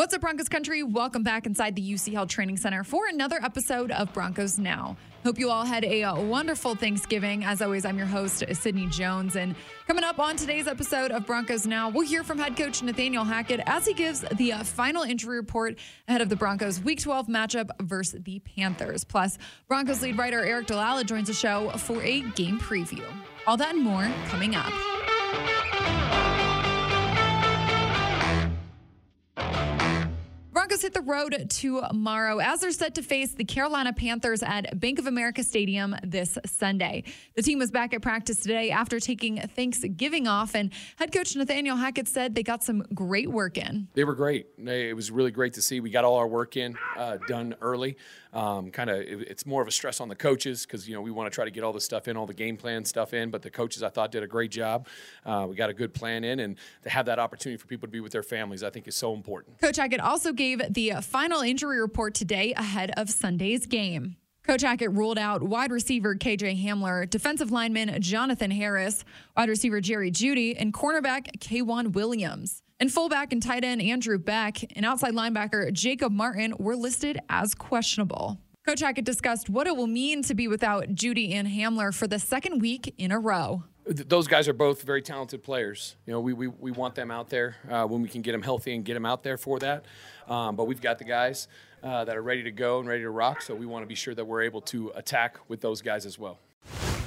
What's up, Broncos country? Welcome back inside the UC Health Training Center for another episode of Broncos Now. Hope you all had a wonderful Thanksgiving. As always, I'm your host, Sydney Jones. And coming up on today's episode of Broncos Now, we'll hear from head coach Nathaniel Hackett as he gives the uh, final injury report ahead of the Broncos' Week 12 matchup versus the Panthers. Plus, Broncos lead writer Aric DiLalla joins the show for a game preview. All that and more coming up. Broncos hit the road tomorrow as they're set to face the Carolina Panthers at Bank of America Stadium this Sunday. The team was back at practice today after taking Thanksgiving off, and head coach Nathaniel Hackett said they got some great work in. They were great. It was really great to see. We got all our work in uh, done early. Um, kind of, it, it's more of a stress on the coaches because you know we want to try to get all the stuff in, all the game plan stuff in. But the coaches, I thought, did a great job. Uh, we got a good plan in, and to have that opportunity for people to be with their families, I think, is so important. Coach Hackett also gave the final injury report today ahead of Sunday's game. Coach Hackett ruled out wide receiver KJ Hamler, defensive lineman Jonathan Harris, wide receiver Jerry Jeudy, and cornerback K'Waun Williams. And fullback and tight end Andrew Beck and outside linebacker Jacob Martin were listed as questionable. Coach Hackett discussed what it will mean to be without Jeudy and Hamler for the second week in a row those guys are both very talented players. You know, we, we, we want them out there uh, when we can get them healthy and get them out there for that. Um, but we've got the guys uh, that are ready to go and ready to rock, so we want to be sure that we're able to attack with those guys as well.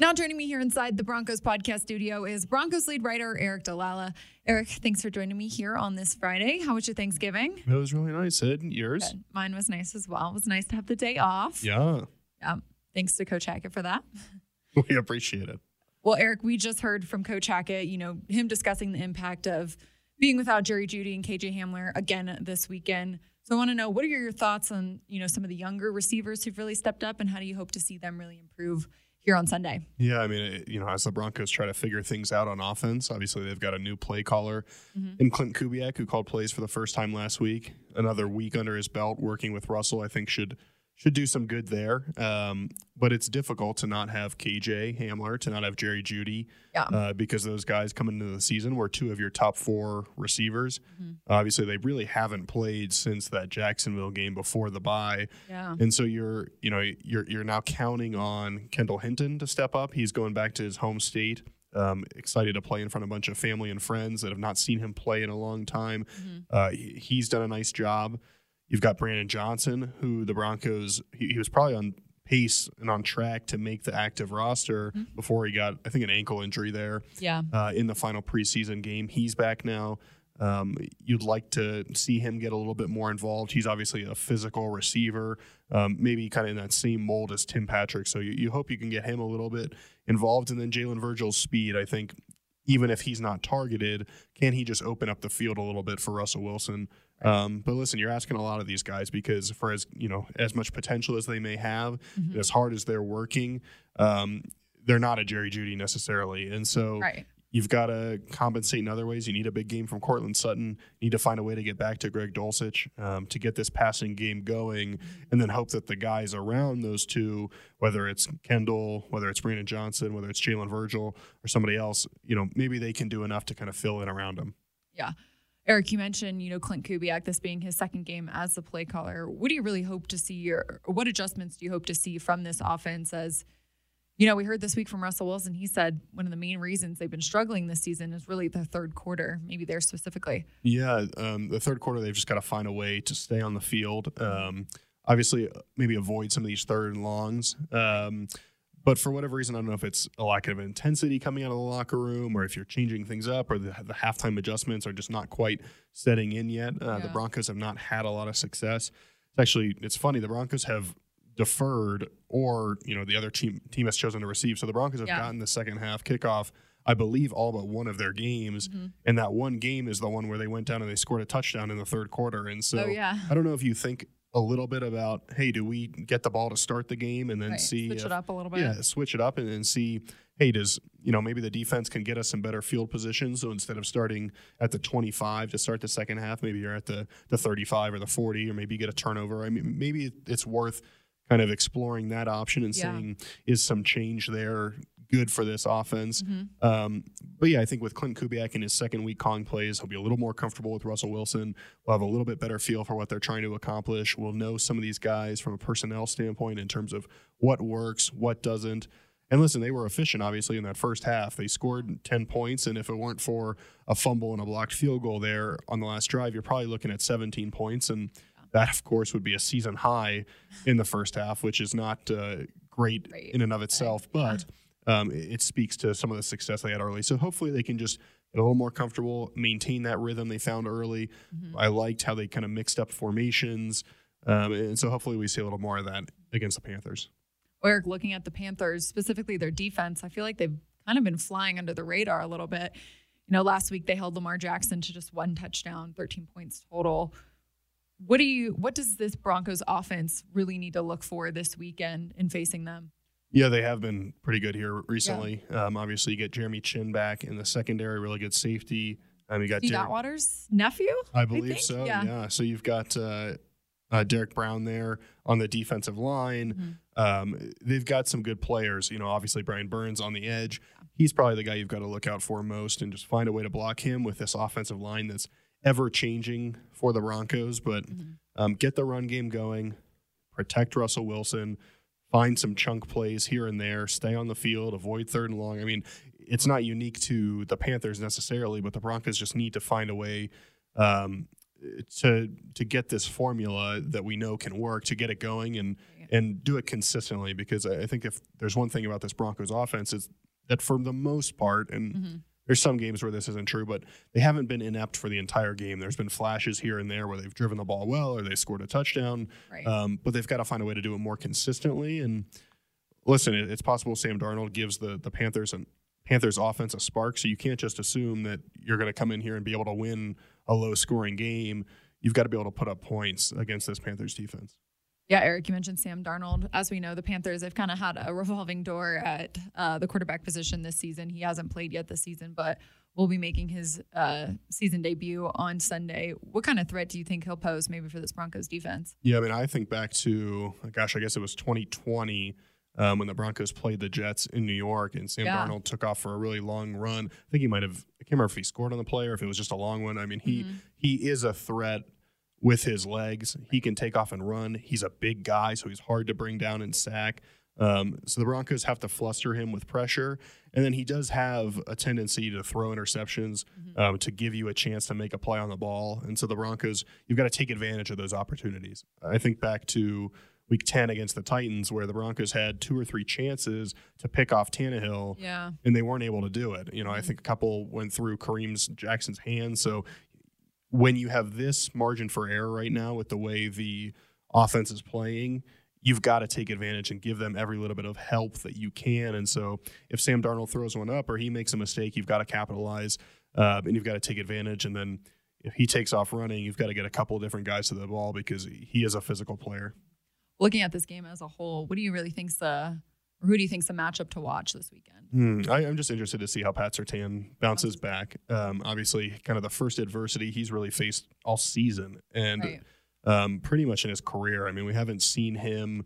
Now joining me here inside the Broncos podcast studio is Broncos lead writer Aric DiLalla. Aric, thanks for joining me here on this Friday. How was your Thanksgiving? It was really nice. Ed, yours? Good. Mine was nice as well. It was nice to have the day off. Yeah. Yeah. Thanks to Coach Hackett for that. We appreciate it. Well, Aric, we just heard from Coach Hackett, you know, him discussing the impact of being without Jerry Jeudy and KJ Hamler again this weekend. So I want to know what are your thoughts on, you know, some of the younger receivers who've really stepped up and how do you hope to see them really improve here on Sunday? Yeah, I mean, you know, as the Broncos try to figure things out on offense, obviously they've got a new play caller mm-hmm. in Klint Kubiak who called plays for the first time last week. Another week under his belt working with Russell, I think should – should do some good there. Um, but it's difficult to not have KJ Hamler, to not have Jerry Jeudy, yeah. uh, because those guys coming into the season were two of your top four receivers. Mm-hmm. Obviously, they really haven't played since that Jacksonville game before the bye, yeah. and so you're you know you're you're now counting on Kendall Hinton to step up. He's going back to his home state. Um, excited to play in front of a bunch of family and friends that have not seen him play in a long time. Mm-hmm. Uh, he's done a nice job. You've got Brandon Johnson, who the Broncos, he, he was probably on pace and on track to make the active roster mm-hmm. before he got, I think, an ankle injury there. Yeah. Uh, in the final preseason game, he's back now. Um, you'd like to see him get a little bit more involved. He's obviously a physical receiver, um, maybe kind of in that same mold as Tim Patrick. So you, you hope you can get him a little bit involved. And then Jalen Virgil's speed, I think, even if he's not targeted, can he just open up the field a little bit for Russell Wilson? Um, but listen, you're asking a lot of these guys because for as you know, as much potential as they may have, mm-hmm. as hard as they're working, um, they're not a Jerry Jeudy necessarily, and so right. You've got to compensate in other ways. You need a big game from Courtland Sutton. You need to find a way to get back to Greg Dulcich um, to get this passing game going, and then hope that the guys around those two, whether it's Kendall, whether it's Brandon Johnson, whether it's Jalen Virgil or somebody else, you know, maybe they can do enough to kind of fill in around them. Yeah. Aric, you mentioned, you know, Klint Kubiak, this being his second game as the play caller. What do you really hope to see, or, what adjustments do you hope to see from this offense? As you know, we heard this week from Russell Wilson. He said one of the main reasons they've been struggling this season is really the third quarter, maybe there specifically. Yeah, um, the third quarter, they've just got to find a way to stay on the field. Um, obviously, maybe avoid some of these third and longs. Um, but for whatever reason, I don't know if it's a lack of intensity coming out of the locker room or if you're changing things up or the, the halftime adjustments are just not quite setting in yet. Uh, yeah. The Broncos have not had a lot of success. It's actually, it's funny. The Broncos have deferred or, you know, the other team, team has chosen to receive. So the Broncos have yeah. gotten the second half kickoff. I believe all but one of their games, mm-hmm. and that one game is the one where they went down and they scored a touchdown in the third quarter. And so, oh, yeah. I don't know if you think a little bit about hey do we get the ball to start the game and then right. see switch if, it up a little bit yeah switch it up and then see hey does you know maybe the defense can get us some better field positions so instead of starting at the 25 to start the second half maybe you're at the the 35 or the 40 or maybe you get a turnover i mean maybe it's worth kind of exploring that option and yeah. seeing is some change there good for this offense. Um, but yeah, I think with Klint Kubiak in his second week calling plays, he'll be a little more comfortable with Russell Wilson. We'll have a little bit better feel for what they're trying to accomplish. We'll know some of these guys from a personnel standpoint in terms of what works, what doesn't. And listen, they were efficient, obviously, in that first half. They scored 10 points, and if it weren't for a fumble and a blocked field goal there on the last drive, you're probably looking at 17 points. And that, of course, would be a season high in the first half, which is not uh, great Great. in and of itself, but um, it speaks to some of the success they had early. So hopefully they can just get a little more comfortable, maintain that rhythm they found early. I liked how they kind of mixed up formations. Um, and so hopefully we see a little more of that against the Panthers. Aric, looking at the Panthers, specifically their defense, I feel like they've kind of been flying under the radar a little bit. You know, last week they held Lamar Jackson to just one touchdown, 13 points total. What do you what does this Broncos offense really need to look for this weekend in facing them? Yeah, they have been pretty good here recently. Um, obviously, you get Jeremy Chinn back in the secondary, really good safety. Um, you got You Derrick, got Waters' nephew? I believe think? so. Yeah. Yeah. So you've got uh, uh, Derrick Brown there on the defensive line. Mm-hmm. Um, they've got some good players. You know, obviously Brian Burns on the edge. He's probably the guy you've got to look out for most, and just find a way to block him with this offensive line that's ever changing for the Broncos. But Mm-hmm. um, get the run game going, protect Russell Wilson, find some chunk plays here and there, stay on the field, avoid third and long. I mean, it's not unique to the Panthers necessarily, but the Broncos just need to find a way um, to to get this formula that we know can work to get it going and and do it consistently. Because I I think if there's one thing about this Broncos offense is that for the most part, and there's some games where this isn't true, but they haven't been inept for the entire game. There's been flashes here and there where they've driven the ball well or they scored a touchdown, Right. um, but they've got to find a way to do it more consistently. And listen, it, it's possible Sam Darnold gives the the Panthers and Panthers offense a spark. So you can't just assume that you're going to come in here and be able to win a low scoring game. You've got to be able to put up points against this Panthers defense. Yeah, Aric, you mentioned Sam Darnold. As we know, the Panthers have kind of had a revolving door at uh, the quarterback position this season. He hasn't played yet this season, but will be making his uh, season debut on Sunday. What kind of threat do you think he'll pose maybe for this Broncos defense? Yeah, I mean, I think back to, gosh, I guess it was 2020 um, when the Broncos played the Jets in New York and Sam Yeah. Darnold took off for a really long run. I think he might have, I can't remember if he scored on the play or if it was just a long one. I mean, he he is a threat with his legs. He can take off and run. He's a big guy, so he's hard to bring down and sack. Um, so the Broncos have to fluster him with pressure, and then he does have a tendency to throw interceptions um, to give you a chance to make a play on the ball. And so the Broncos, you've got to take advantage of those opportunities. I think back to Week Ten against the Titans, where the Broncos had two or three chances to pick off Tannehill, Yeah. and they weren't able to do it. You know, I think a couple went through Kareem's Jackson's hands. So when you have this margin for error right now with the way the offense is playing, you've got to take advantage and give them every little bit of help that you can. And so if Sam Darnold throws one up or he makes a mistake, you've got to capitalize uh, and you've got to take advantage. And then if he takes off running, you've got to get a couple of different guys to the ball because he is a physical player. Looking at this game as a whole, what do you really think's the, or who do you think's the matchup to watch this weekend? Hmm, I, I'm just interested to see how Pat Surtain bounces back. Um, obviously, kind of the first adversity he's really faced all season, and Right. um, pretty much in his career. I mean, we haven't seen him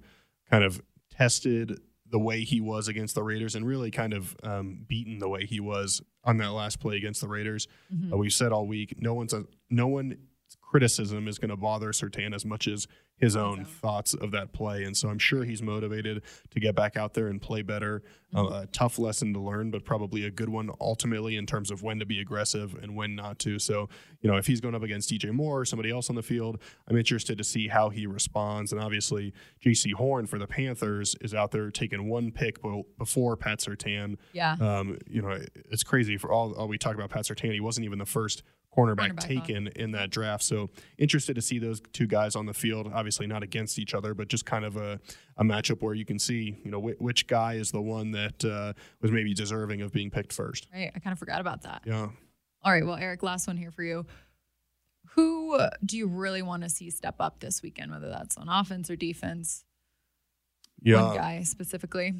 kind of tested the way he was against the Raiders, and really kind of um, beaten the way he was on that last play against the Raiders. Uh, we've said all week, no one's a, no one criticism is going to bother Surtain as much as his own thoughts of that play. And so I'm sure he's motivated to get back out there and play better. Uh, a tough lesson to learn, but probably a good one ultimately in terms of when to be aggressive and when not to. So, you know, if he's going up against DJ Moore or somebody else on the field, I'm interested to see how he responds. And obviously, Jaycee Horn for the Panthers is out there taking one pick be- before Pat Surtain. Yeah. Um, you know, it's crazy for all, all we talk about Pat Surtain. He wasn't even the first cornerback, Cornerback taken in that draft. So interested to see those two guys on the field. Obviously not against each other, but just kind of a, a matchup where you can see, you know, wh- which guy is the one that uh, was maybe deserving of being picked first. Right. I kind of forgot about that. Yeah. All right. Well, Aric, last one here for you. Who uh, do you really want to see step up this weekend, whether that's on offense or defense? Yeah. One guy specifically.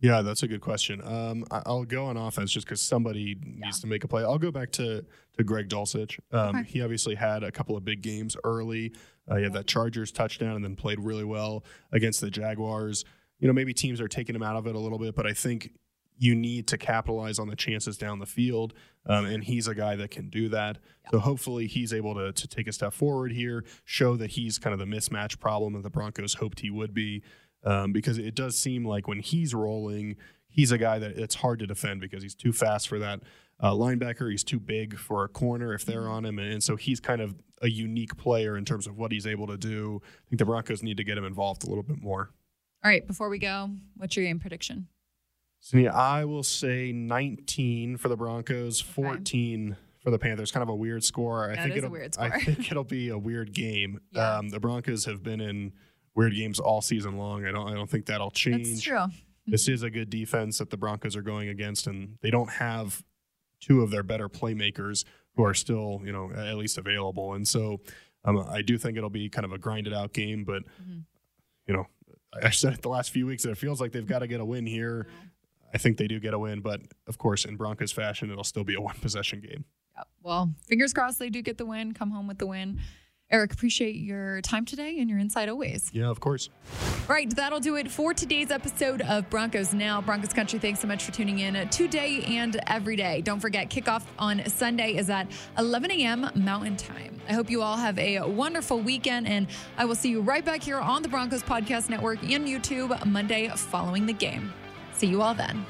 Yeah, that's a good question. Um, I- I'll go on offense just because somebody needs to make a play. I'll go back to to Greg Dulcich. Um, Okay. He obviously had a couple of big games early. Uh, he had that Chargers touchdown and then played really well against the Jaguars. You know, maybe teams are taking him out of it a little bit, but I think you need to capitalize on the chances down the field. Um, and he's a guy that can do that. So hopefully he's able to, to take a step forward here, show that he's kind of the mismatch problem that the Broncos hoped he would be. Um, because it does seem like when he's rolling, he's a guy that it's hard to defend because he's too fast for that uh, linebacker. He's too big for a corner if they're on him. And, and so he's kind of a unique player in terms of what he's able to do. I think the Broncos need to get him involved a little bit more. All right, before we go, what's your game prediction? So yeah, I will say 19 for the Broncos, 14 for the Panthers. Kind of a weird score. I That think it'll, weird I think it'll be a weird game. Yeah. Um, the Broncos have been in weird games all season long. I don't I don't think that'll change. That's true. This is a good defense that the Broncos are going against, and they don't have two of their better playmakers who are still, you know, at least available. And so um, I do think it'll be kind of a grinded out game, but Mm-hmm. you know, I said it the last few weeks that it feels like they've got to get a win here. I think they do get a win, but of course, in Broncos fashion, it'll still be a one possession game. Yep. Well, fingers crossed they do get the win, come home with the win. Aric, appreciate your time today and your insight always. Yeah, of course. Right, that'll do it for today's episode of Broncos Now. Broncos Country, thanks so much for tuning in today and every day. Don't forget, kickoff on Sunday is at 11 a.m. Mountain Time. I hope you all have a wonderful weekend, and I will see you right back here on the Broncos Podcast Network and YouTube Monday following the game. See you all then.